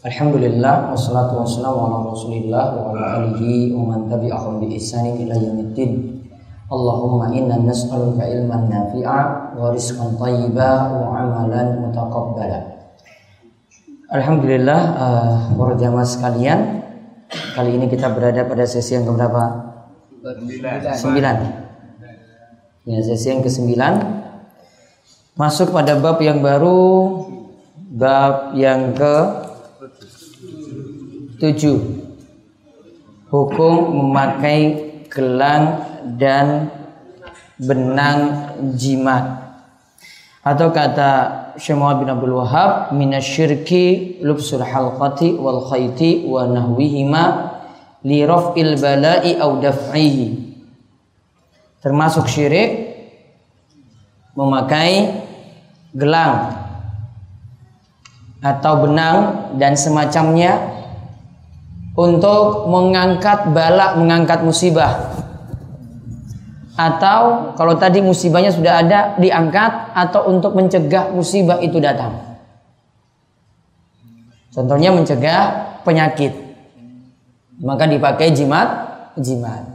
Alhamdulillah wassalatu wassalamu ala Rasulillah wa ala alihi wa man tabi'ahum bi ihsanin ila yaumiddin. Allahumma inna nas'aluka ilman nafi'a wa rizqan thayyiba wa amalan mutaqabbala. Alhamdulillah uh, para jamaah sekalian, kali ini kita berada pada sesi yang keberapa? Sembilan. Ya, sesi yang ke-9 masuk pada bab yang baru bab yang ke 7 hukum memakai gelang dan benang jimat. Atau kata Muhammad bin Abdul Wahab minasyirki lubsul halqati wal khayti wa nahwihima li raf'il bala'i aw daf'ihi. Termasuk syirik memakai gelang atau benang dan semacamnya untuk mengangkat bala, mengangkat musibah. Atau kalau tadi musibahnya sudah ada diangkat atau untuk mencegah musibah itu datang. Contohnya mencegah penyakit. Maka dipakai jimat, jimat.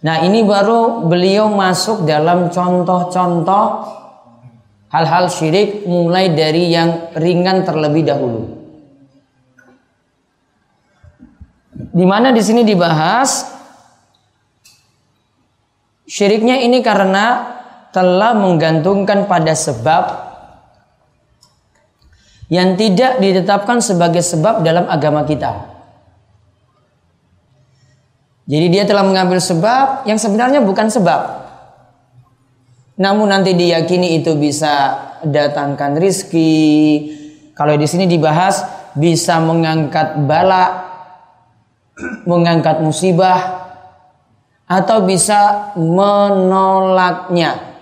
Nah ini baru beliau masuk dalam contoh-contoh hal-hal syirik mulai dari yang ringan terlebih dahulu. Di mana di sini dibahas syiriknya ini karena telah menggantungkan pada sebab yang tidak ditetapkan sebagai sebab dalam agama kita. Jadi dia telah mengambil sebab yang sebenarnya bukan sebab. Namun nanti diyakini itu bisa datangkan rizki. Kalau di sini dibahas bisa mengangkat bala, mengangkat musibah, atau bisa menolaknya.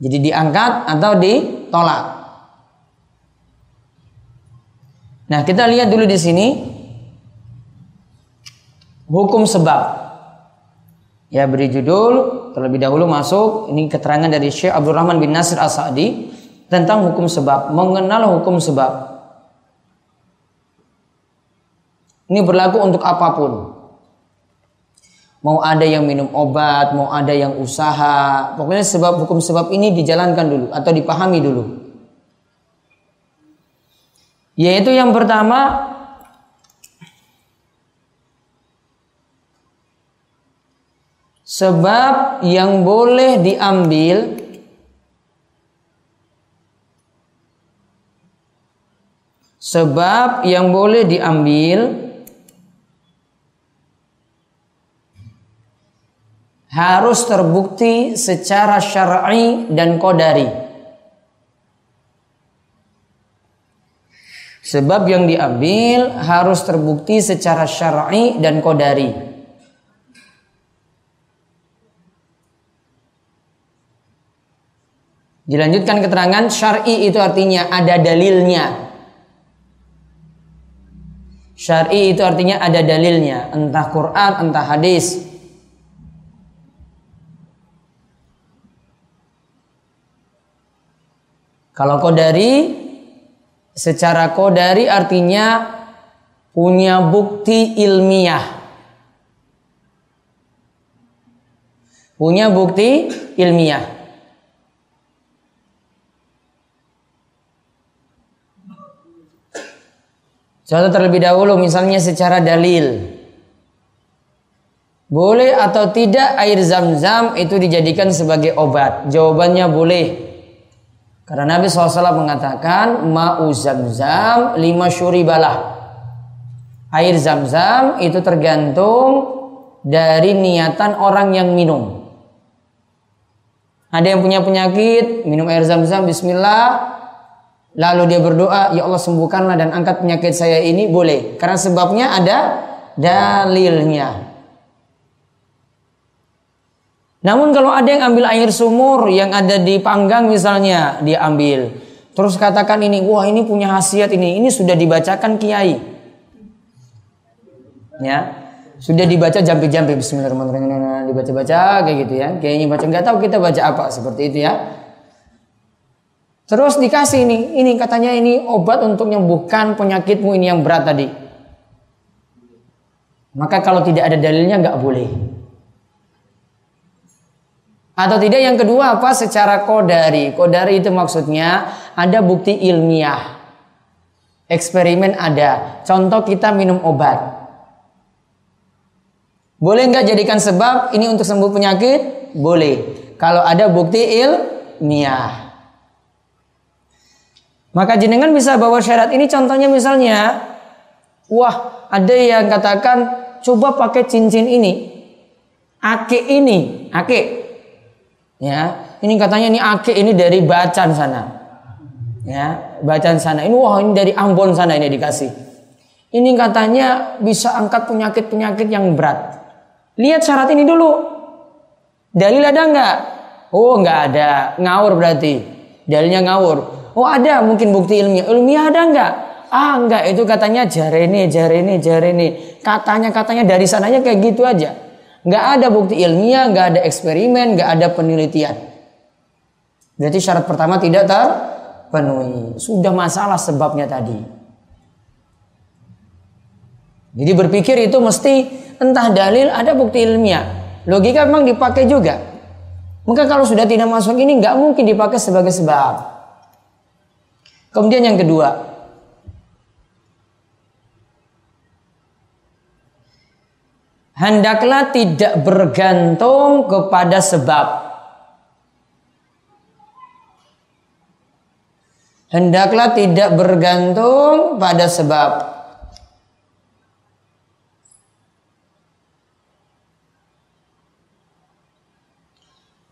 Jadi diangkat atau ditolak. Nah, kita lihat dulu di sini hukum sebab. Ya beri judul terlebih dahulu masuk ini keterangan dari Syekh Abdul Rahman bin Nasir As-Sa'di tentang hukum sebab, mengenal hukum sebab. Ini berlaku untuk apa pun. Mau ada yang minum obat, mau ada yang usaha, pokoknya sebab hukum sebab ini dijalankan dulu atau dipahami dulu. Yaitu yang pertama Sebab yang boleh diambil Sebab yang boleh diambil harus terbukti secara syar'i dan kodari. Sebab yang diambil harus terbukti secara syar'i dan kodari. Dilanjutkan keterangan syar'i itu artinya ada dalilnya. Syar'i itu artinya ada dalilnya, entah Quran, entah hadis. Kalau kodari, secara kodari artinya punya bukti ilmiah. Punya bukti ilmiah. Contoh terlebih dahulu misalnya secara dalil. Boleh atau tidak air zam-zam itu dijadikan sebagai obat? Jawabannya boleh. Karena Nabi SAW mengatakan ma'u zam-zam lima syuribalah. Air zam-zam itu tergantung dari niatan orang yang minum. Ada yang punya penyakit, minum air zam-zam bismillah, lalu dia berdoa, "Ya Allah sembuhkanlah dan angkat penyakit saya ini." Boleh, karena sebabnya ada dalilnya. Namun kalau ada yang ambil air sumur yang ada di panggang misalnya, dia ambil. Terus katakan ini, wah ini punya khasiat ini, ini sudah dibacakan kiai. Ya, sudah dibaca jampi-jampi Bismillahirrahmanirrahim dibaca-baca kayak gitu ya. Kayaknya baca nggak tahu kita baca apa seperti itu ya. Terus dikasih ini, ini katanya ini obat untuk menyembuhkan penyakitmu ini yang berat tadi. Maka kalau tidak ada dalilnya nggak boleh. Atau tidak yang kedua apa? Secara kodari. Kodari itu maksudnya ada bukti ilmiah. Eksperimen ada. Contoh kita minum obat. Boleh nggak jadikan sebab ini untuk sembuh penyakit? Boleh. Kalau ada bukti ilmiah. Maka jenengan bisa bawa syarat ini contohnya misalnya. Wah ada yang katakan coba pakai cincin ini. Ake ini. Ake Ya, ini katanya ini ake ini dari Bacan sana. Ya, Bacan sana. Ini wah ini dari Ambon sana ini dikasih. Ini katanya bisa angkat penyakit-penyakit yang berat. Lihat syarat ini dulu. Dalil ada nggak? Oh nggak ada, ngawur berarti. Dalilnya ngawur. Oh ada mungkin bukti ilmiah. Ilmiah ada nggak? Ah nggak itu katanya jarene, jarene, jarene. Katanya katanya dari sananya kayak gitu aja. Nggak ada bukti ilmiah, nggak ada eksperimen, nggak ada penelitian. Berarti syarat pertama tidak terpenuhi. Sudah masalah sebabnya tadi. Jadi berpikir itu mesti entah dalil ada bukti ilmiah. Logika memang dipakai juga. Maka kalau sudah tidak masuk ini nggak mungkin dipakai sebagai sebab. Kemudian yang kedua, hendaklah tidak bergantung kepada sebab. Hendaklah tidak bergantung pada sebab.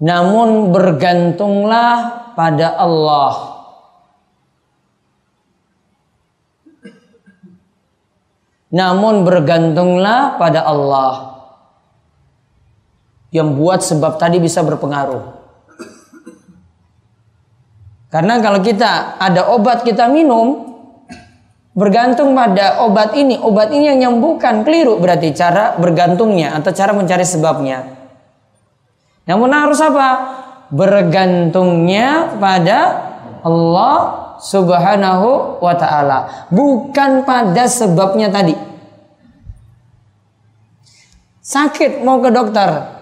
Namun bergantunglah pada Allah. Namun bergantunglah pada Allah yang buat sebab tadi bisa berpengaruh. Karena kalau kita ada obat kita minum, bergantung pada obat ini, obat ini yang nyembuhkan, keliru berarti cara bergantungnya atau cara mencari sebabnya. Namun harus apa? Bergantungnya pada Allah Subhanahu wa taala, bukan pada sebabnya tadi. Sakit mau ke dokter.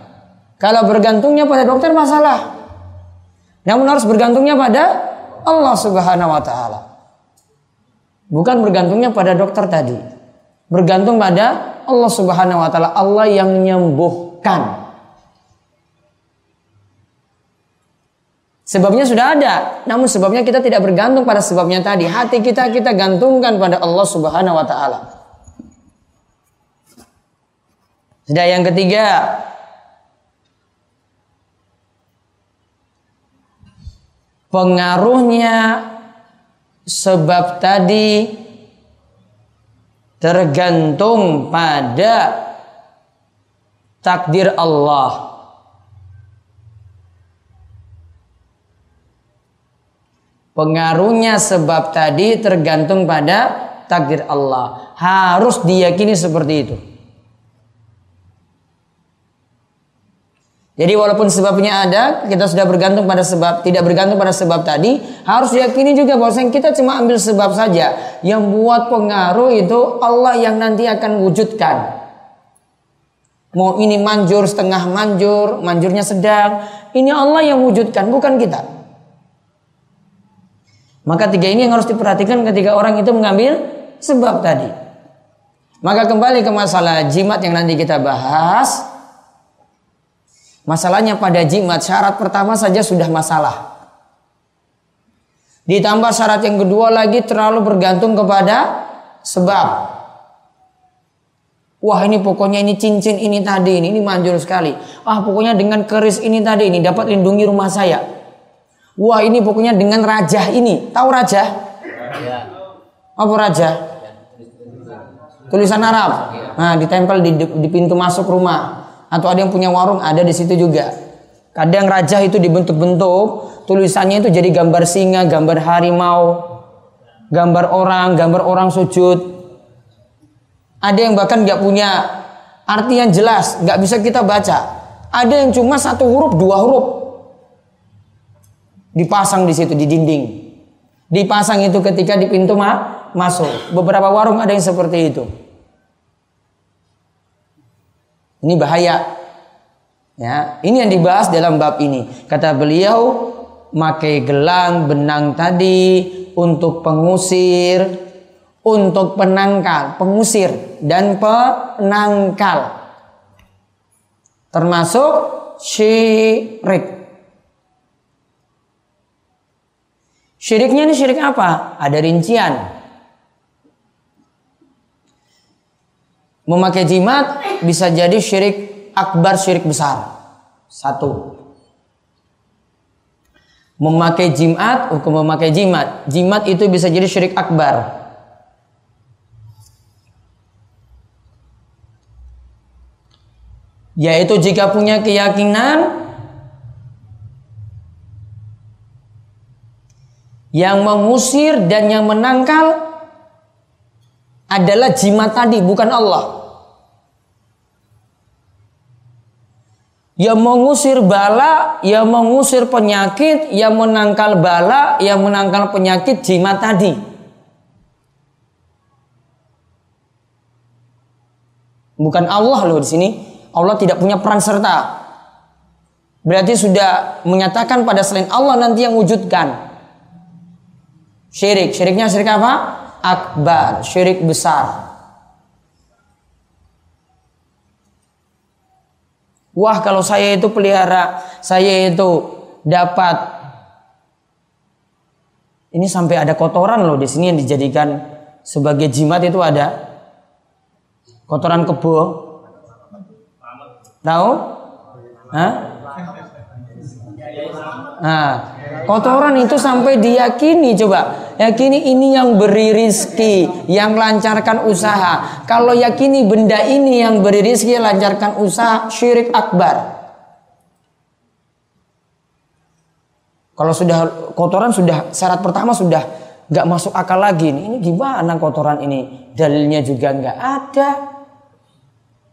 Kalau bergantungnya pada dokter masalah. Namun harus bergantungnya pada Allah Subhanahu wa taala. Bukan bergantungnya pada dokter tadi. Bergantung pada Allah Subhanahu wa taala, Allah yang menyembuhkan. Sebabnya sudah ada, namun sebabnya kita tidak bergantung pada sebabnya tadi. Hati kita kita gantungkan pada Allah Subhanahu wa taala. Sudah yang ketiga, pengaruhnya sebab tadi tergantung pada takdir Allah. Pengaruhnya sebab tadi tergantung pada takdir Allah. Harus diyakini seperti itu. Jadi walaupun sebabnya ada, kita sudah bergantung pada sebab, tidak bergantung pada sebab tadi, harus diyakini juga bahwa kita cuma ambil sebab saja. Yang buat pengaruh itu Allah yang nanti akan wujudkan. Mau ini manjur, setengah manjur, manjurnya sedang. Ini Allah yang wujudkan, bukan kita. Maka tiga ini yang harus diperhatikan ketika orang itu mengambil sebab tadi. Maka kembali ke masalah jimat yang nanti kita bahas. Masalahnya pada jimat syarat pertama saja sudah masalah. Ditambah syarat yang kedua lagi terlalu bergantung kepada sebab. Wah ini pokoknya ini cincin ini tadi ini, ini manjur sekali. Wah pokoknya dengan keris ini tadi ini dapat lindungi rumah saya. Wah ini pokoknya dengan raja ini. Tahu raja? Apa raja? Tulisan Arab. Nah, ditempel di, di pintu masuk rumah. Atau ada yang punya warung, ada di situ juga. Kadang raja itu dibentuk-bentuk, tulisannya itu jadi gambar singa, gambar harimau, gambar orang, gambar orang sujud. Ada yang bahkan nggak punya arti yang jelas, nggak bisa kita baca. Ada yang cuma satu huruf, dua huruf. Dipasang di situ di dinding. Dipasang itu ketika di pintu ma masuk. Beberapa warung ada yang seperti itu. Ini bahaya. Ya, ini yang dibahas dalam bab ini. Kata beliau, makai gelang benang tadi untuk pengusir, untuk penangkal, pengusir dan penangkal. Termasuk syirik. Syiriknya ini syirik apa? Ada rincian. Memakai jimat bisa jadi syirik akbar, syirik besar. Satu. Memakai jimat, hukum memakai jimat. Jimat itu bisa jadi syirik akbar. Yaitu jika punya keyakinan yang mengusir dan yang menangkal adalah jimat tadi, bukan Allah. Yang mengusir bala, yang mengusir penyakit, yang menangkal bala, yang menangkal penyakit jimat tadi. Bukan Allah loh di sini. Allah tidak punya peran serta. Berarti sudah menyatakan pada selain Allah nanti yang wujudkan. Syirik, syiriknya syirik apa? akbar, syirik besar. Wah, kalau saya itu pelihara, saya itu dapat ini sampai ada kotoran loh di sini yang dijadikan sebagai jimat itu ada kotoran kebo. Tahu? Hah? Nah, kotoran itu sampai diyakini coba Yakini ini yang beri rizki, yang lancarkan usaha. Kalau yakini benda ini yang beri rizki, lancarkan usaha, syirik akbar. Kalau sudah kotoran sudah syarat pertama sudah nggak masuk akal lagi. Ini gimana kotoran ini? Dalilnya juga nggak ada.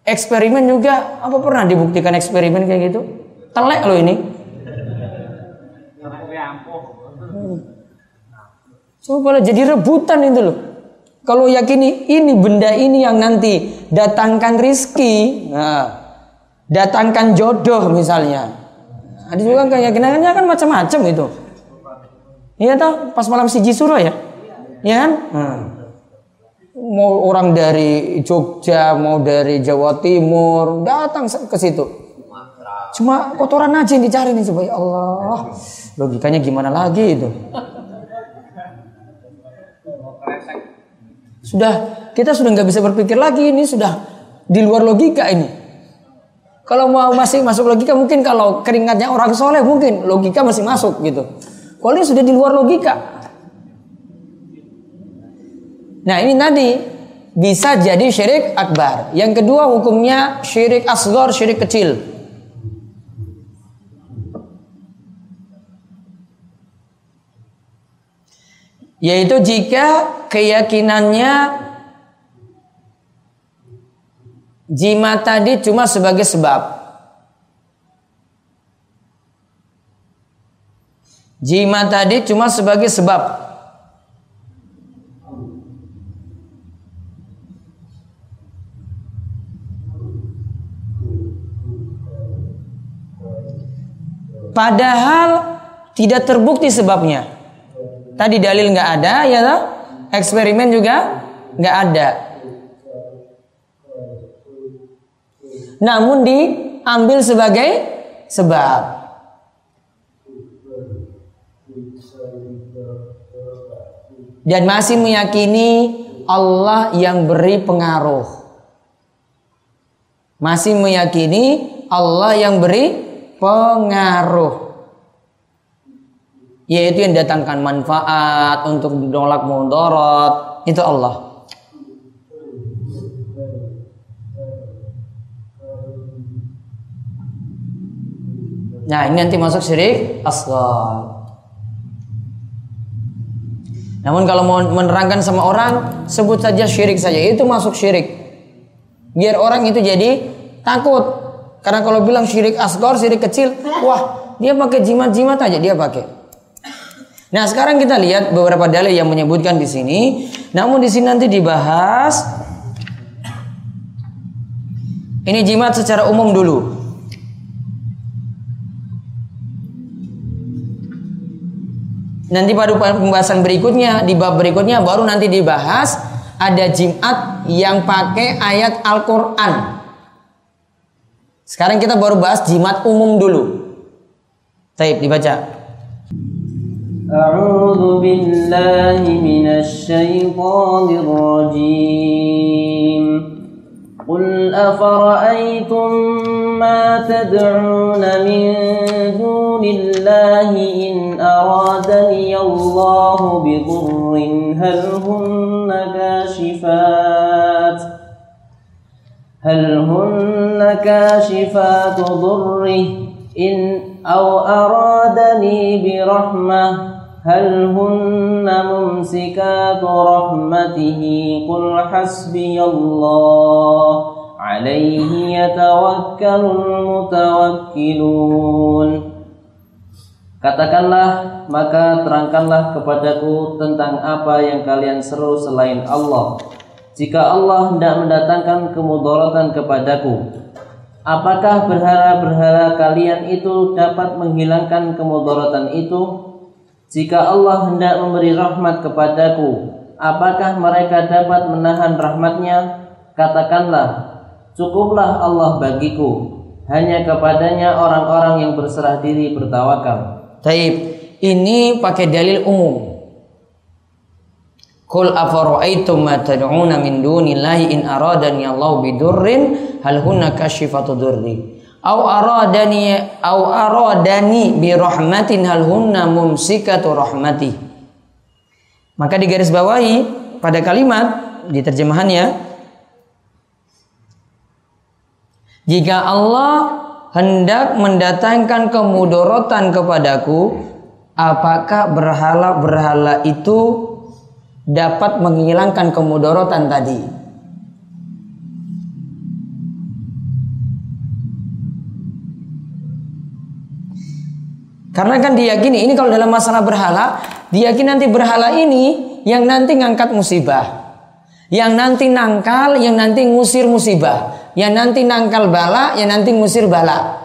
Eksperimen juga apa pernah dibuktikan eksperimen kayak gitu? Telek loh ini. Coba jadi rebutan itu loh. Kalau yakini ini benda ini yang nanti datangkan rizki, nah, datangkan jodoh misalnya. Ada juga keyakinannya kan macam-macam itu. Iya toh, pas malam si Jisuro ya, ya kan? Hmm. Mau orang dari Jogja, mau dari Jawa Timur, datang ke situ. Cuma kotoran aja yang dicari nih supaya Allah. Logikanya gimana lagi itu? Sudah kita sudah nggak bisa berpikir lagi ini sudah di luar logika ini. Kalau mau masih masuk logika mungkin kalau keringatnya orang soleh mungkin logika masih masuk gitu. Kalau ini sudah di luar logika. Nah ini tadi bisa jadi syirik akbar. Yang kedua hukumnya syirik asgor, syirik kecil. Yaitu jika keyakinannya jimat tadi cuma sebagai sebab. Jimat tadi cuma sebagai sebab. Padahal tidak terbukti sebabnya. Tadi dalil nggak ada, ya toh? Eksperimen juga nggak ada. Namun diambil sebagai sebab. Dan masih meyakini Allah yang beri pengaruh. Masih meyakini Allah yang beri pengaruh yaitu yang datangkan manfaat untuk menolak mudarat itu Allah Nah ini nanti masuk syirik asghar. Namun kalau mau menerangkan sama orang, sebut saja syirik saja. Itu masuk syirik. Biar orang itu jadi takut. Karena kalau bilang syirik asghar, syirik kecil, wah dia pakai jimat-jimat aja dia pakai. Nah sekarang kita lihat beberapa dalil yang menyebutkan di sini. Namun di sini nanti dibahas. Ini jimat secara umum dulu. Nanti pada pembahasan berikutnya di bab berikutnya baru nanti dibahas ada jimat yang pakai ayat Al-Qur'an. Sekarang kita baru bahas jimat umum dulu. Taib dibaca. أعوذ بالله من الشيطان الرجيم. قل أفرأيتم ما تدعون من دون الله إن أرادني الله بضر هل هن كاشفات؟ هل هن كاشفات ضره إن أو أرادني برحمة؟ هل هن ممسكات رحمته قل حسبي الله عليه يتوكل المتوكلون Katakanlah, maka terangkanlah kepadaku tentang apa yang kalian seru selain Allah. Jika Allah hendak mendatangkan kemudaratan kepadaku, apakah berhala-berhala kalian itu dapat menghilangkan kemudaratan itu? Jika Allah hendak memberi rahmat kepadaku, apakah mereka dapat menahan rahmatnya? Katakanlah, cukuplah Allah bagiku. Hanya kepadanya orang-orang yang berserah diri bertawakal. Taib. Ini pakai dalil umum. Qul afara'aitum ma tad'una min dunillahi in aradani Allah bidurrin hal hunna kashifatu durri au aradani au aradani bi rahmatin hal hunna mumsikatu rahmati maka di garis bawahi pada kalimat di terjemahannya jika Allah hendak mendatangkan kemudorotan kepadaku, apakah berhala-berhala itu dapat menghilangkan kemudorotan tadi? Karena kan diyakini ini kalau dalam masalah berhala, diyakini nanti berhala ini yang nanti ngangkat musibah. Yang nanti nangkal, yang nanti ngusir musibah yang nanti nangkal bala, yang nanti ngusir bala.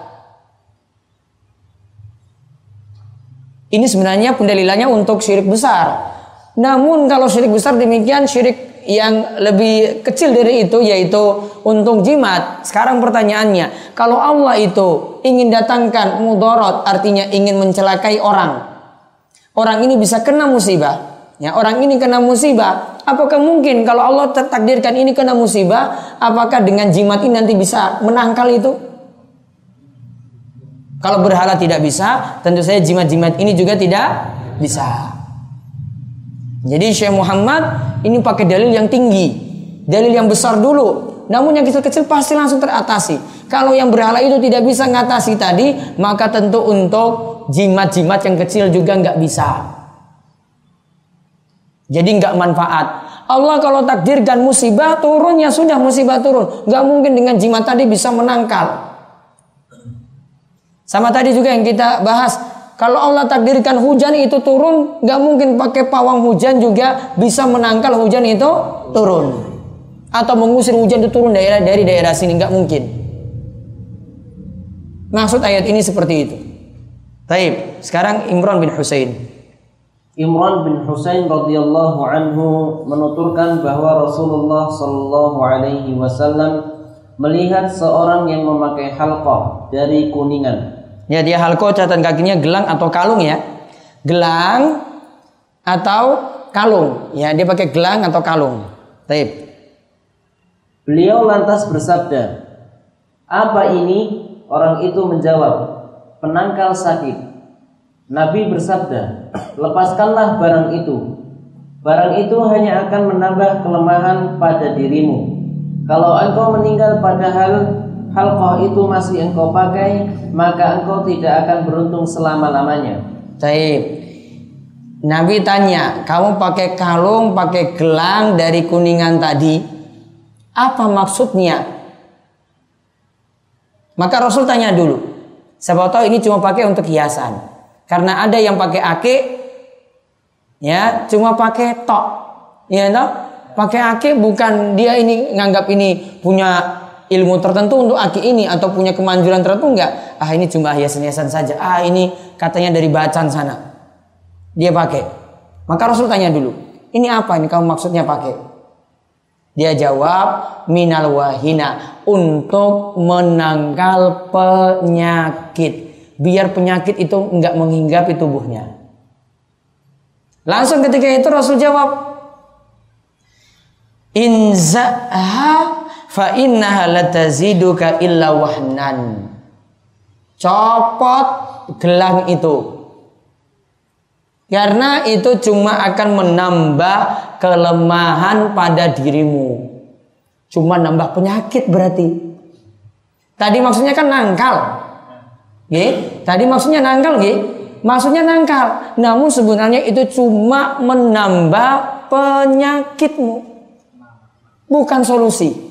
Ini sebenarnya pendalilannya untuk syirik besar. Namun kalau syirik besar demikian syirik yang lebih kecil dari itu yaitu untung jimat. Sekarang pertanyaannya, kalau Allah itu ingin datangkan mudorot artinya ingin mencelakai orang. Orang ini bisa kena musibah. Ya, orang ini kena musibah. Apakah mungkin kalau Allah takdirkan ini kena musibah, apakah dengan jimat ini nanti bisa menangkal itu? Kalau berhala tidak bisa, tentu saja jimat-jimat ini juga tidak bisa. Jadi Syekh Muhammad ini pakai dalil yang tinggi, dalil yang besar dulu. Namun yang kecil-kecil pasti langsung teratasi. Kalau yang berhala itu tidak bisa ngatasi tadi, maka tentu untuk jimat-jimat yang kecil juga nggak bisa. Jadi nggak manfaat. Allah kalau takdirkan musibah turun ya sudah musibah turun. Nggak mungkin dengan jimat tadi bisa menangkal. Sama tadi juga yang kita bahas. Kalau Allah takdirkan hujan itu turun, nggak mungkin pakai pawang hujan juga bisa menangkal hujan itu turun. Atau mengusir hujan itu turun daerah dari daerah sini nggak mungkin. Maksud ayat ini seperti itu. Taib. Sekarang Imran bin Husain. Imran bin Husain radhiyallahu anhu menuturkan bahwa Rasulullah shallallahu alaihi wasallam melihat seorang yang memakai halqah dari kuningan. Ya dia halqah catatan kakinya gelang atau kalung ya. Gelang atau kalung. Ya dia pakai gelang atau kalung. Taib. Beliau lantas bersabda, "Apa ini?" Orang itu menjawab, "Penangkal sakit." Nabi bersabda, "Lepaskanlah barang itu. Barang itu hanya akan menambah kelemahan pada dirimu. Kalau engkau meninggal padahal halqah itu masih engkau pakai, maka engkau tidak akan beruntung selama-lamanya." Taib. Nabi tanya, kamu pakai kalung, pakai gelang dari kuningan tadi, apa maksudnya? Maka Rasul tanya dulu. Siapa tahu ini cuma pakai untuk hiasan. Karena ada yang pakai ake, ya cuma pakai tok, ya toh? Pakai ake bukan dia ini nganggap ini punya ilmu tertentu untuk aki ini atau punya kemanjuran tertentu enggak. Ah ini cuma hiasan-hiasan saja. Ah ini katanya dari bacaan sana. Dia pakai. Maka Rasul tanya dulu, ini apa ini kamu maksudnya pakai? Dia jawab, minal wahina untuk menangkal penyakit. Biar penyakit itu enggak menghinggapi tubuhnya. Langsung ketika itu Rasul jawab, Inzaha fa innaha lataziduka illa wahnan. Copot gelang itu. Karena itu cuma akan menambah kelemahan pada dirimu. Cuma nambah penyakit berarti. Tadi maksudnya kan nangkal. Ye? Tadi maksudnya nangkal, ye? Maksudnya nangkal. Namun sebenarnya itu cuma menambah penyakitmu bukan solusi.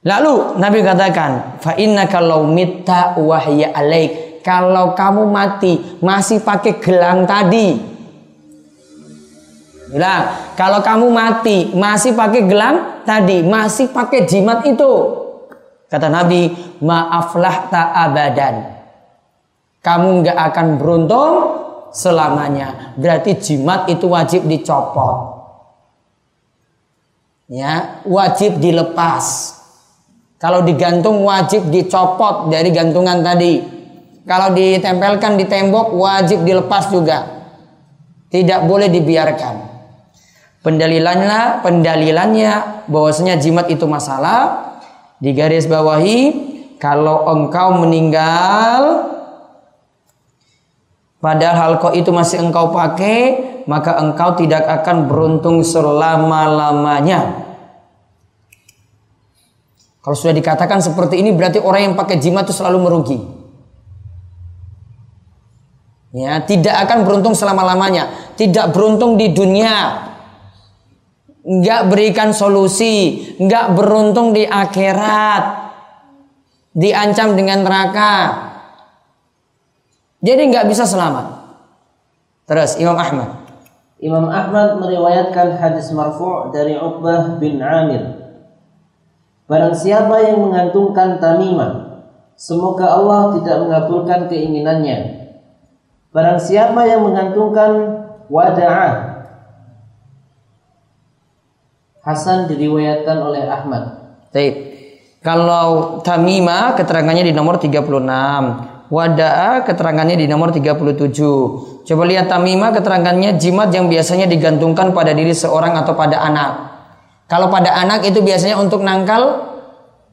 Lalu Nabi katakan, fa inna kalau mita wahya alaik. Kalau kamu mati masih pakai gelang tadi. Bilang, kalau kamu mati masih pakai gelang tadi, masih pakai jimat itu. Kata Nabi, maaflah tak abadan. Kamu nggak akan beruntung selamanya. Berarti jimat itu wajib dicopot ya wajib dilepas. Kalau digantung wajib dicopot dari gantungan tadi. Kalau ditempelkan di tembok wajib dilepas juga. Tidak boleh dibiarkan. Pendalilannya, pendalilannya bahwasanya jimat itu masalah di garis bawahi kalau engkau meninggal padahal kau itu masih engkau pakai maka engkau tidak akan beruntung selama-lamanya. Kalau sudah dikatakan seperti ini berarti orang yang pakai jimat itu selalu merugi. Ya, tidak akan beruntung selama-lamanya, tidak beruntung di dunia. Enggak berikan solusi, enggak beruntung di akhirat. Diancam dengan neraka. Jadi enggak bisa selamat. Terus Imam Ahmad. Imam Ahmad meriwayatkan hadis marfu' dari Uqbah bin Amir. Barang siapa yang mengantungkan tamimah, semoga Allah tidak mengabulkan keinginannya. Barang siapa yang mengantungkan wada'ah, Hasan diriwayatkan oleh Ahmad. Baik. Kalau tamimah keterangannya di nomor 36. Wada'a keterangannya di nomor 37. Coba lihat tamimah keterangannya jimat yang biasanya digantungkan pada diri seorang atau pada anak. Kalau pada anak itu biasanya untuk nangkal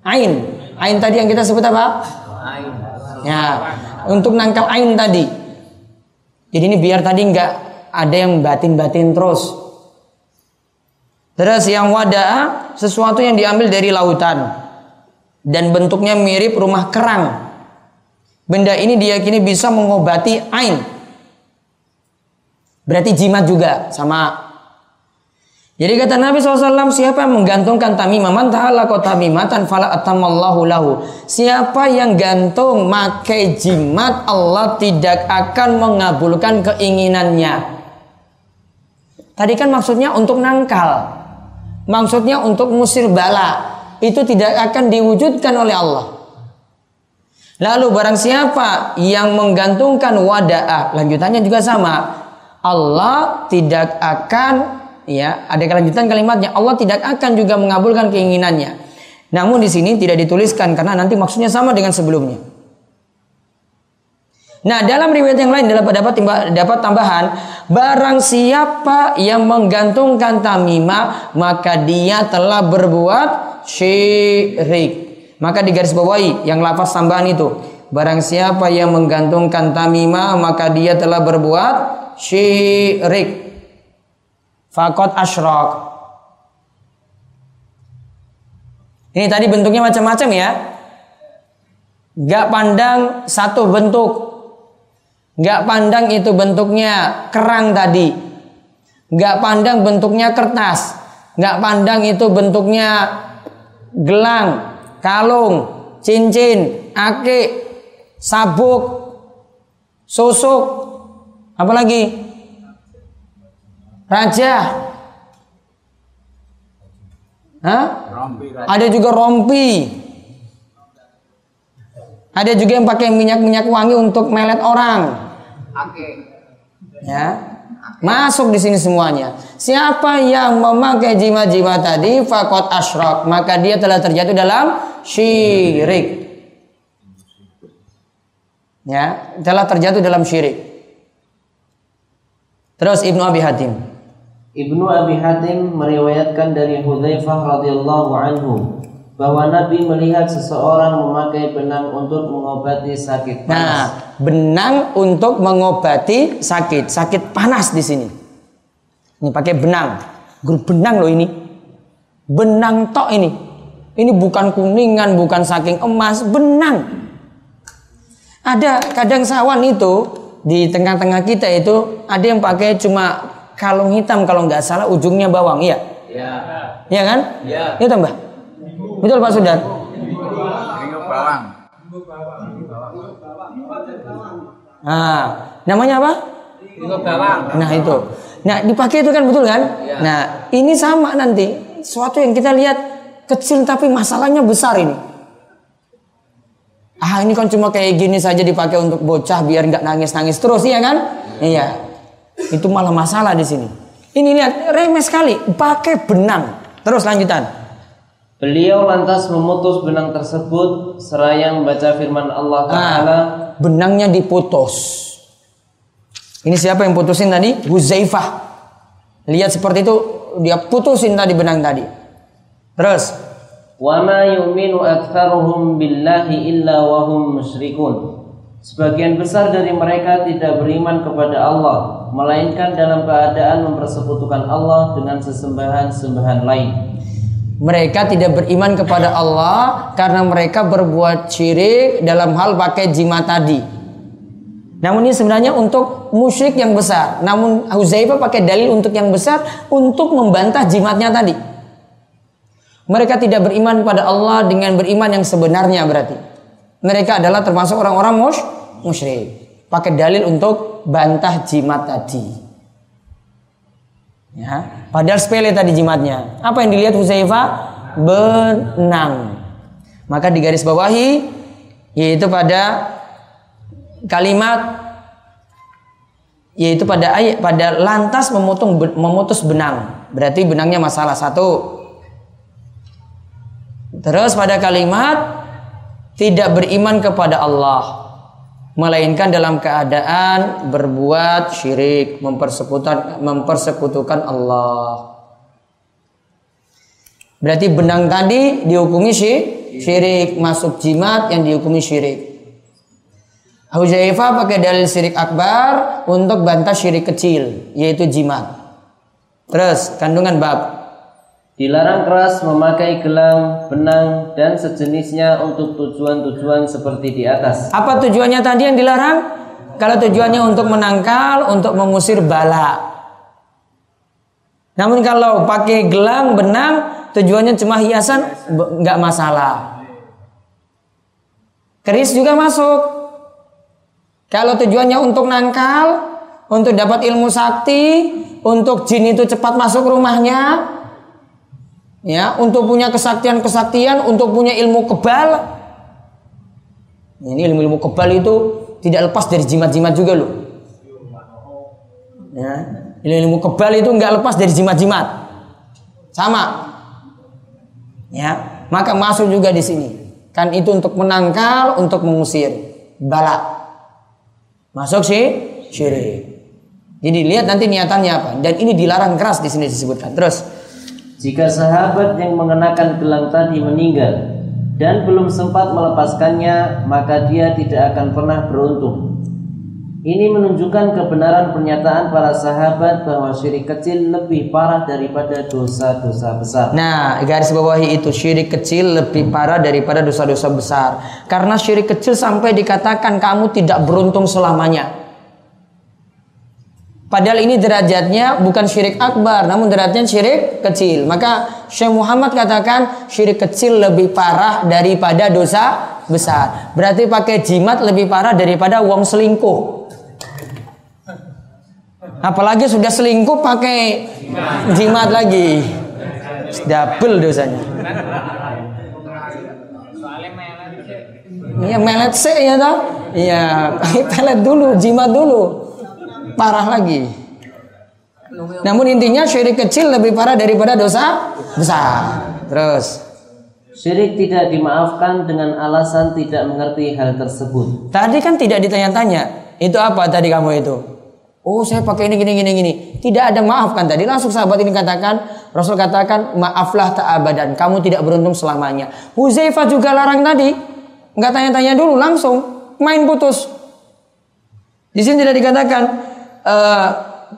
ain. Ain tadi yang kita sebut apa? Ya, untuk nangkal ain tadi. Jadi ini biar tadi nggak ada yang batin-batin terus. Terus yang wada'a sesuatu yang diambil dari lautan dan bentuknya mirip rumah kerang Benda ini diyakini bisa mengobati ain. Berarti jimat juga sama. Jadi kata Nabi SAW, siapa yang menggantungkan tamimah, man ta'alaqa tamimatan fala atamallahu lahu. Siapa yang gantung makai jimat, Allah tidak akan mengabulkan keinginannya. Tadi kan maksudnya untuk nangkal. Maksudnya untuk musir bala. Itu tidak akan diwujudkan oleh Allah. Lalu barang siapa yang menggantungkan wada'ah, lanjutannya juga sama. Allah tidak akan ya, ada kelanjutan kalimatnya. Allah tidak akan juga mengabulkan keinginannya. Namun di sini tidak dituliskan karena nanti maksudnya sama dengan sebelumnya. Nah, dalam riwayat yang lain dapat dapat dapat tambahan, barang siapa yang menggantungkan tamimah, maka dia telah berbuat syirik. Maka di garis bawahi yang lafaz tambahan itu Barang siapa yang menggantungkan tamimah maka dia telah berbuat syirik. Fakot asyrok. Ini tadi bentuknya macam-macam ya. Gak pandang satu bentuk. Gak pandang itu bentuknya kerang tadi. Gak pandang bentuknya kertas. Gak pandang itu bentuknya gelang, kalung, cincin, ake, sabuk, susuk, apa lagi? Raja. Hah? Ada juga rompi. Ada juga yang pakai minyak-minyak wangi untuk melet orang. Ya. Masuk di sini semuanya. Siapa yang memakai jima-jima tadi fakot ashrok, maka dia telah terjatuh dalam syirik. Ya, telah terjatuh dalam syirik. Terus Ibnu Abi Hatim. Ibnu Abi Hatim meriwayatkan dari Hudzaifah radhiyallahu anhu bahwa Nabi melihat seseorang memakai benang untuk mengobati sakit panas. Nah, benang untuk mengobati sakit, sakit panas di sini. Ini pakai benang, grup benang loh ini. Benang tok ini. Ini bukan kuningan, bukan saking emas, benang. Ada kadang sawan itu di tengah-tengah kita itu ada yang pakai cuma kalung hitam kalau nggak salah ujungnya bawang, iya. Ya. Iya kan? Iya. Iya tambah. Betul Pak Sudar? bawang. Nah, namanya apa? Nah itu. Nah dipakai itu kan betul kan? Nah ini sama nanti. Suatu yang kita lihat kecil tapi masalahnya besar ini. Ah ini kan cuma kayak gini saja dipakai untuk bocah biar nggak nangis-nangis terus iya kan? Iya. Itu malah masalah di sini. Ini lihat remeh sekali. Pakai benang. Terus lanjutan. Beliau lantas memutus benang tersebut seraya membaca firman Allah Ta'ala Nah, benangnya diputus. Ini siapa yang putusin tadi? Huzaifah. Lihat seperti itu, dia putusin tadi benang tadi. Terus, Wa ma yu'minu aktsaruhum billahi illa wa hum musyrikun. Sebagian besar dari mereka tidak beriman kepada Allah, melainkan dalam keadaan mempersekutukan Allah dengan sesembahan-sembahan lain. mereka tidak beriman kepada Allah karena mereka berbuat syirik dalam hal pakai jimat tadi. Namun ini sebenarnya untuk musyrik yang besar. Namun Huzaifah pakai dalil untuk yang besar untuk membantah jimatnya tadi. Mereka tidak beriman kepada Allah dengan beriman yang sebenarnya berarti. Mereka adalah termasuk orang-orang mus musyrik. Pakai dalil untuk bantah jimat tadi. Ya, padahal sepele tadi jimatnya. Apa yang dilihat Huzaifah? Benang. Maka di garis bawahi yaitu pada kalimat yaitu pada ayat pada lantas memotong memutus benang. Berarti benangnya masalah satu. Terus pada kalimat tidak beriman kepada Allah melainkan dalam keadaan berbuat syirik, mempersekutukan mempersekutukan Allah. Berarti benang tadi dihukumi syirik, masuk jimat yang dihukumi syirik. Huzaifah pakai dalil syirik akbar untuk bantah syirik kecil, yaitu jimat. Terus kandungan bab Dilarang keras memakai gelang, benang, dan sejenisnya untuk tujuan-tujuan seperti di atas. Apa tujuannya tadi yang dilarang? Kalau tujuannya untuk menangkal, untuk mengusir bala. Namun kalau pakai gelang, benang, tujuannya cuma hiasan, nggak masalah. Keris juga masuk. Kalau tujuannya untuk nangkal, untuk dapat ilmu sakti, untuk jin itu cepat masuk rumahnya, ya, untuk punya kesaktian-kesaktian, untuk punya ilmu kebal, ini ilmu-ilmu kebal itu tidak lepas dari jimat-jimat juga loh. Ya, ilmu kebal itu nggak lepas dari jimat-jimat. Sama. Ya, maka masuk juga di sini. Kan itu untuk menangkal, untuk mengusir bala. Masuk sih syirik. Jadi lihat nanti niatannya apa. Dan ini dilarang keras di sini disebutkan. Terus Jika sahabat yang mengenakan gelang tadi meninggal, dan belum sempat melepaskannya, maka dia tidak akan pernah beruntung. Ini menunjukkan kebenaran pernyataan para sahabat bahwa syirik kecil lebih parah daripada dosa-dosa besar. Nah, garis bawahi itu syirik kecil lebih parah daripada dosa-dosa besar. Karena syirik kecil sampai dikatakan kamu tidak beruntung selamanya. Padahal ini derajatnya bukan syirik akbar, namun derajatnya syirik kecil. Maka Syekh Muhammad katakan syirik kecil lebih parah daripada dosa besar. Berarti pakai jimat lebih parah daripada wong selingkuh. Apalagi sudah selingkuh pakai jimat lagi. Double dosanya. Iya melet sih ya toh? Iya, pakai pelet dulu, jimat dulu. Parah lagi. Namun intinya syirik kecil lebih parah daripada dosa besar. Terus Syirik tidak dimaafkan dengan alasan tidak mengerti hal tersebut. Tadi kan tidak ditanya-tanya. Itu apa tadi kamu itu? Oh saya pakai ini gini gini gini. Tidak ada maaf kan tadi. Langsung sahabat ini katakan. Rasul katakan maaflah tak abadan. Kamu tidak beruntung selamanya. Huzaifah juga larang tadi. Nggak tanya-tanya dulu langsung. Main putus. Di sini tidak dikatakan. Eh,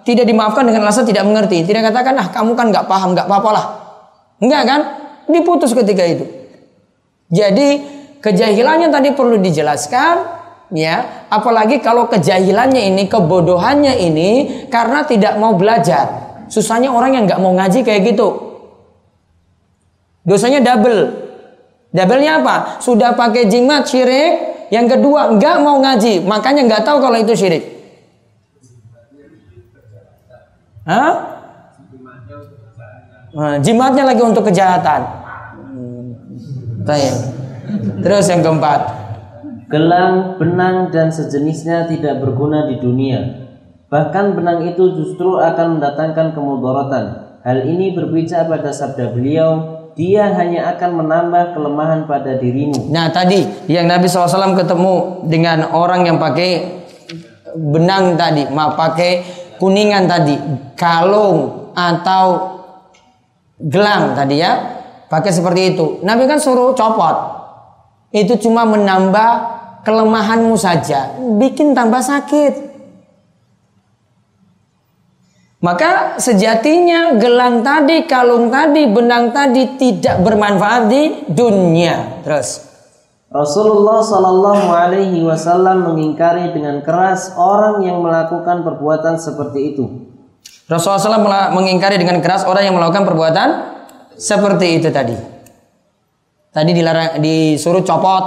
tidak dimaafkan dengan alasan tidak mengerti. Tidak katakan ah kamu kan nggak paham nggak apa-apa lah. Enggak kan? Diputus ketika itu. Jadi kejahilannya tadi perlu dijelaskan ya apalagi kalau kejahilannya ini kebodohannya ini karena tidak mau belajar susahnya orang yang nggak mau ngaji kayak gitu dosanya double doublenya apa sudah pakai jimat syirik yang kedua nggak mau ngaji makanya nggak tahu kalau itu syirik Hah? Nah, jimatnya lagi untuk kejahatan. Baik. Terus yang keempat. Gelang, benang, dan sejenisnya tidak berguna di dunia. Bahkan benang itu justru akan mendatangkan kemudaratan. Hal ini berbicara pada sabda beliau, dia hanya akan menambah kelemahan pada dirimu. Nah tadi yang Nabi SAW ketemu dengan orang yang pakai benang tadi, maaf pakai kuningan tadi, kalung atau gelang tadi ya, pakai seperti itu. Nabi kan suruh copot. Itu cuma menambah kelemahanmu saja, bikin tambah sakit. Maka sejatinya gelang tadi, kalung tadi, benang tadi tidak bermanfaat di dunia. Terus. Rasulullah Shallallahu Alaihi Wasallam mengingkari dengan keras orang yang melakukan perbuatan seperti itu. Rasulullah SAW mengingkari dengan keras orang yang melakukan perbuatan seperti itu tadi. Tadi dilarang, disuruh copot.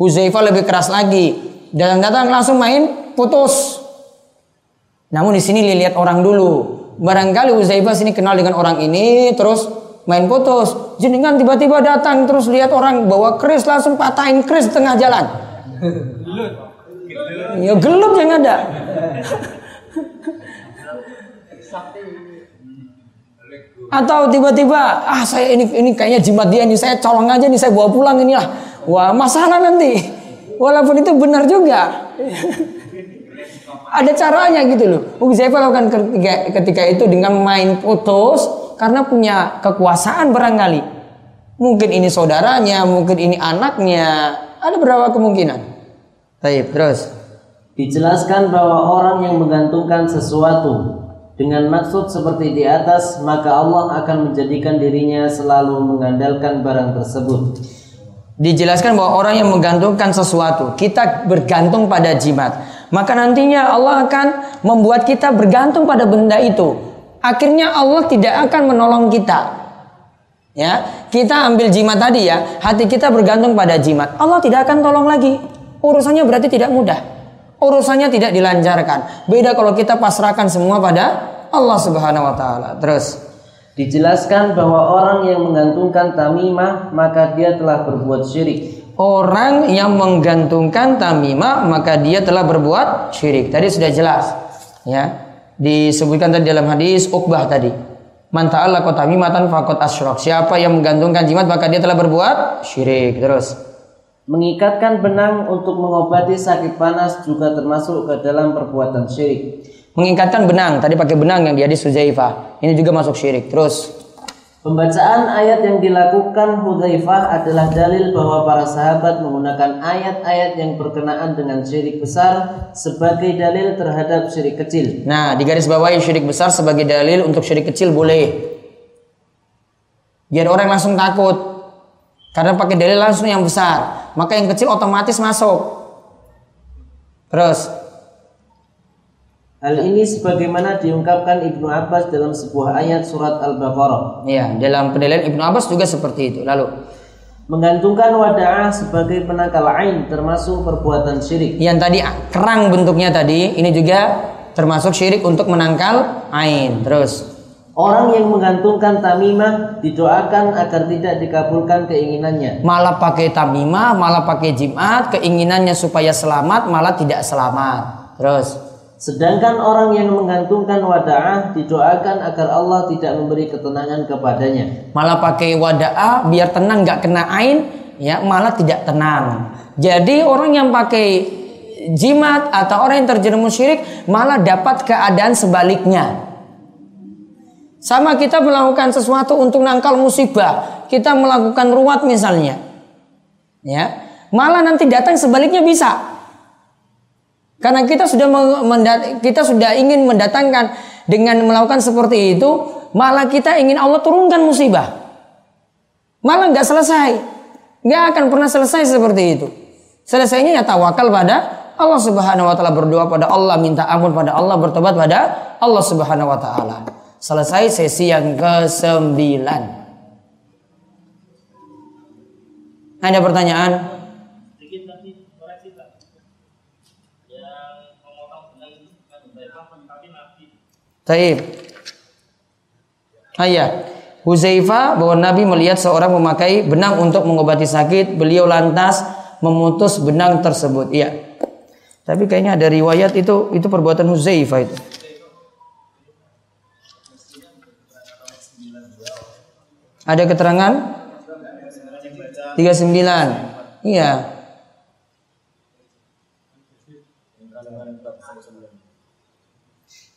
Huzaifah lebih keras lagi. Datang-datang langsung main putus. Namun di sini lihat orang dulu. Barangkali Huzaifah sini kenal dengan orang ini, terus main putus. Jenengan tiba-tiba datang terus lihat orang bawa keris langsung patahin keris tengah jalan. Ya gelut yang ada. Atau tiba-tiba ah saya ini ini kayaknya jimat dia nih saya colong aja nih saya bawa pulang ini lah. Wah masalah nanti. Walaupun itu benar juga. Ada caranya gitu loh. Saya lakukan ketika, ketika itu dengan main putus karena punya kekuasaan barangkali. Mungkin ini saudaranya, mungkin ini anaknya. Ada berapa kemungkinan? Baik, terus. Dijelaskan bahwa orang yang menggantungkan sesuatu dengan maksud seperti di atas, maka Allah akan menjadikan dirinya selalu mengandalkan barang tersebut. Dijelaskan bahwa orang yang menggantungkan sesuatu, kita bergantung pada jimat. Maka nantinya Allah akan membuat kita bergantung pada benda itu. Akhirnya Allah tidak akan menolong kita. Ya, kita ambil jimat tadi ya, hati kita bergantung pada jimat. Allah tidak akan tolong lagi. Urusannya berarti tidak mudah. Urusannya tidak dilancarkan. Beda kalau kita pasrahkan semua pada Allah Subhanahu wa taala. Terus Dijelaskan bahwa orang yang menggantungkan tamimah maka dia telah berbuat syirik. orang yang menggantungkan tamimah maka dia telah berbuat syirik. Tadi sudah jelas. Ya. Disebutkan tadi dalam hadis Uqbah tadi. Man ta'allaqa tamimatan faqad asyrak. Siapa yang menggantungkan jimat maka dia telah berbuat syirik. Terus. Mengikatkan benang untuk mengobati sakit panas juga termasuk ke dalam perbuatan syirik. Mengikatkan benang, tadi pakai benang yang di hadis Huzaifah. Ini juga masuk syirik. Terus Pembacaan ayat yang dilakukan Hudzaifah adalah dalil bahwa para sahabat menggunakan ayat-ayat yang berkenaan dengan syirik besar sebagai dalil terhadap syirik kecil. Nah, di garis bawahi syirik besar sebagai dalil untuk syirik kecil boleh. Biar orang langsung takut. Karena pakai dalil langsung yang besar, maka yang kecil otomatis masuk. Terus Hal ini sebagaimana diungkapkan Ibnu Abbas dalam sebuah ayat surat Al-Baqarah. Iya, dalam pendalilan Ibnu Abbas juga seperti itu. Lalu Menggantungkan wada'ah sebagai penangkal ain termasuk perbuatan syirik. yang tadi kerang bentuknya tadi, ini juga termasuk syirik untuk menangkal ain. Terus Orang yang menggantungkan tamimah didoakan agar tidak dikabulkan keinginannya. malah pakai tamimah, malah pakai jimat, keinginannya supaya selamat, malah tidak selamat. Terus Sedangkan orang yang menggantungkan wada'ah didoakan agar Allah tidak memberi ketenangan kepadanya. malah pakai wada'a biar tenang nggak kena ain, ya malah tidak tenang. Jadi orang yang pakai jimat atau orang yang terjerumus syirik malah dapat keadaan sebaliknya. Sama kita melakukan sesuatu untuk nangkal musibah, kita melakukan ruwat misalnya, ya malah nanti datang sebaliknya bisa. Karena kita sudah kita sudah ingin mendatangkan dengan melakukan seperti itu, malah kita ingin Allah turunkan musibah. Malah nggak selesai, nggak akan pernah selesai seperti itu. Selesainya ya tawakal pada Allah Subhanahu Wa Taala berdoa pada Allah, minta ampun pada Allah, bertobat pada Allah Subhanahu Wa Taala. Selesai sesi yang ke-9. Ada pertanyaan? Taib. Ayah. Huzaifah bahwa Nabi melihat seorang memakai benang untuk mengobati sakit, beliau lantas memutus benang tersebut. Iya. Tapi kayaknya ada riwayat itu itu perbuatan Huzaifah itu. Ada keterangan? 39. Iya.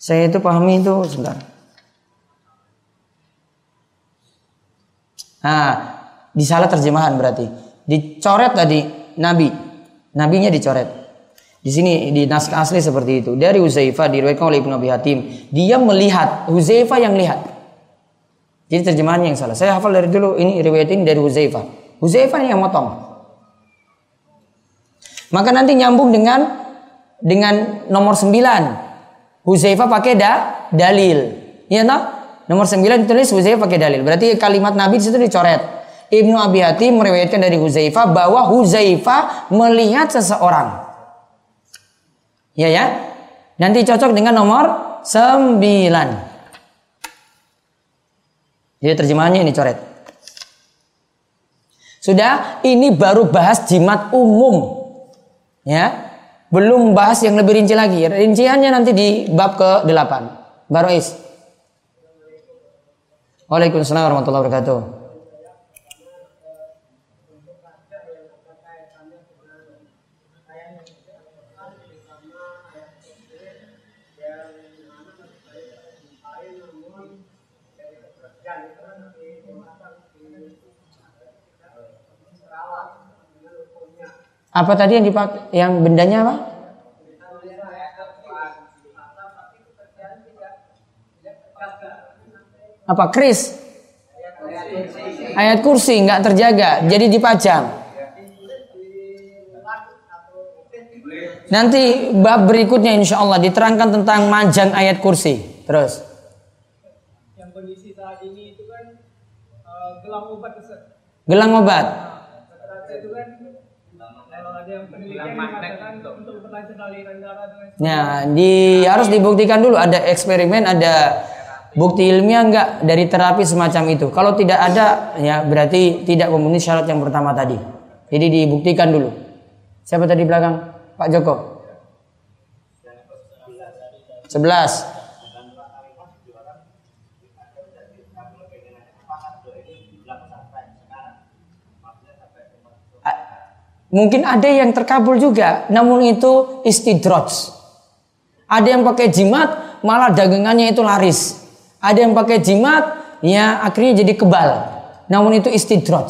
Saya itu pahami itu sebentar. Nah, disalah terjemahan berarti. Dicoret tadi nabi. Nabinya dicoret. Di sini di naskah asli seperti itu. Dari Huzaifah diriwayatkan oleh Ibnu Abi Hatim. Dia melihat, Huzaifah yang lihat. Jadi terjemahannya yang salah. Saya hafal dari dulu ini riwayat ini dari Huzaifah. Huzaifah yang motong. Maka nanti nyambung dengan dengan nomor 9. Huzaifah pakai da, dalil. Iya toh? Nomor 9 ditulis Huzaifah pakai dalil. Berarti kalimat Nabi di situ dicoret. Ibnu Abi Hatim meriwayatkan dari Huzaifah bahwa Huzaifah melihat seseorang. Ya ya. Nanti cocok dengan nomor 9. Jadi terjemahannya ini coret. Sudah, ini baru bahas jimat umum. Ya. Belum bahas yang lebih rinci lagi. Rinciannya nanti di bab ke-8. Barois. Waalaikumsalam warahmatullahi wabarakatuh. Apa tadi yang dipakai? Yang bendanya apa? Apa kris? Ayat kursi nggak terjaga, jadi dipajang. Nanti bab berikutnya insya Allah diterangkan tentang majang ayat kursi. Terus, yang kondisi saat ini itu kan eh, gelang obat gelang obat. Rata-rata itu kan yang penelitian mengatakan untuk aliran darah dengan Nah, di harus dibuktikan dulu ada eksperimen, ada bukti ilmiah enggak dari terapi semacam itu. Kalau tidak ada, ya berarti tidak memenuhi syarat yang pertama tadi. Jadi dibuktikan dulu. Siapa tadi belakang? Pak Joko. 11. Mungkin ada yang terkabul juga, namun itu istidroj. Ada yang pakai jimat, malah dagangannya itu laris. Ada yang pakai jimat, ya akhirnya jadi kebal. Namun itu istidraj.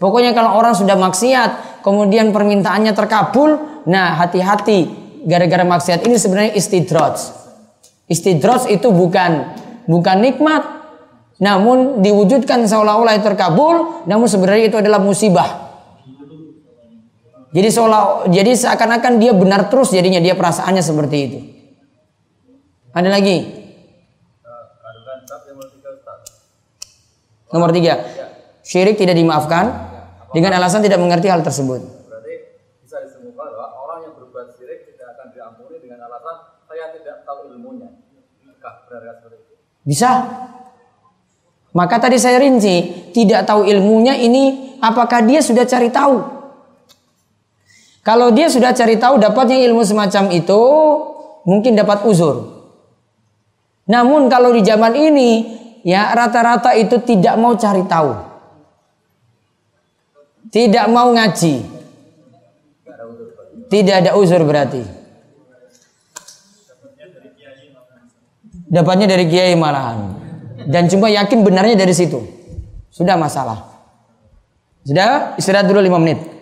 Pokoknya kalau orang sudah maksiat, kemudian permintaannya terkabul, nah hati-hati gara-gara maksiat ini sebenarnya istidraj. Istidraj itu bukan bukan nikmat, namun diwujudkan seolah-olah terkabul, namun sebenarnya itu adalah musibah. Jadi seolah jadi seakan-akan dia benar terus jadinya dia perasaannya seperti itu. Ada lagi? Nomor tiga, syirik tidak dimaafkan dengan alasan tidak mengerti hal tersebut. Berarti bisa disimpulkan bahwa orang yang berbuat syirik tidak akan diampuni dengan alasan saya tidak tahu ilmunya. Apakah benar seperti itu? Bisa. Maka tadi saya rinci, tidak tahu ilmunya ini apakah dia sudah cari tahu. Kalau dia sudah cari tahu dapatnya ilmu semacam itu, mungkin dapat uzur. Namun kalau di zaman ini, ya rata-rata itu tidak mau cari tahu. Tidak mau ngaji. Tidak ada uzur berarti. Dapatnya dari kiai malahan. Dan cuma yakin benarnya dari situ. Sudah masalah. Sudah istirahat dulu 5 menit.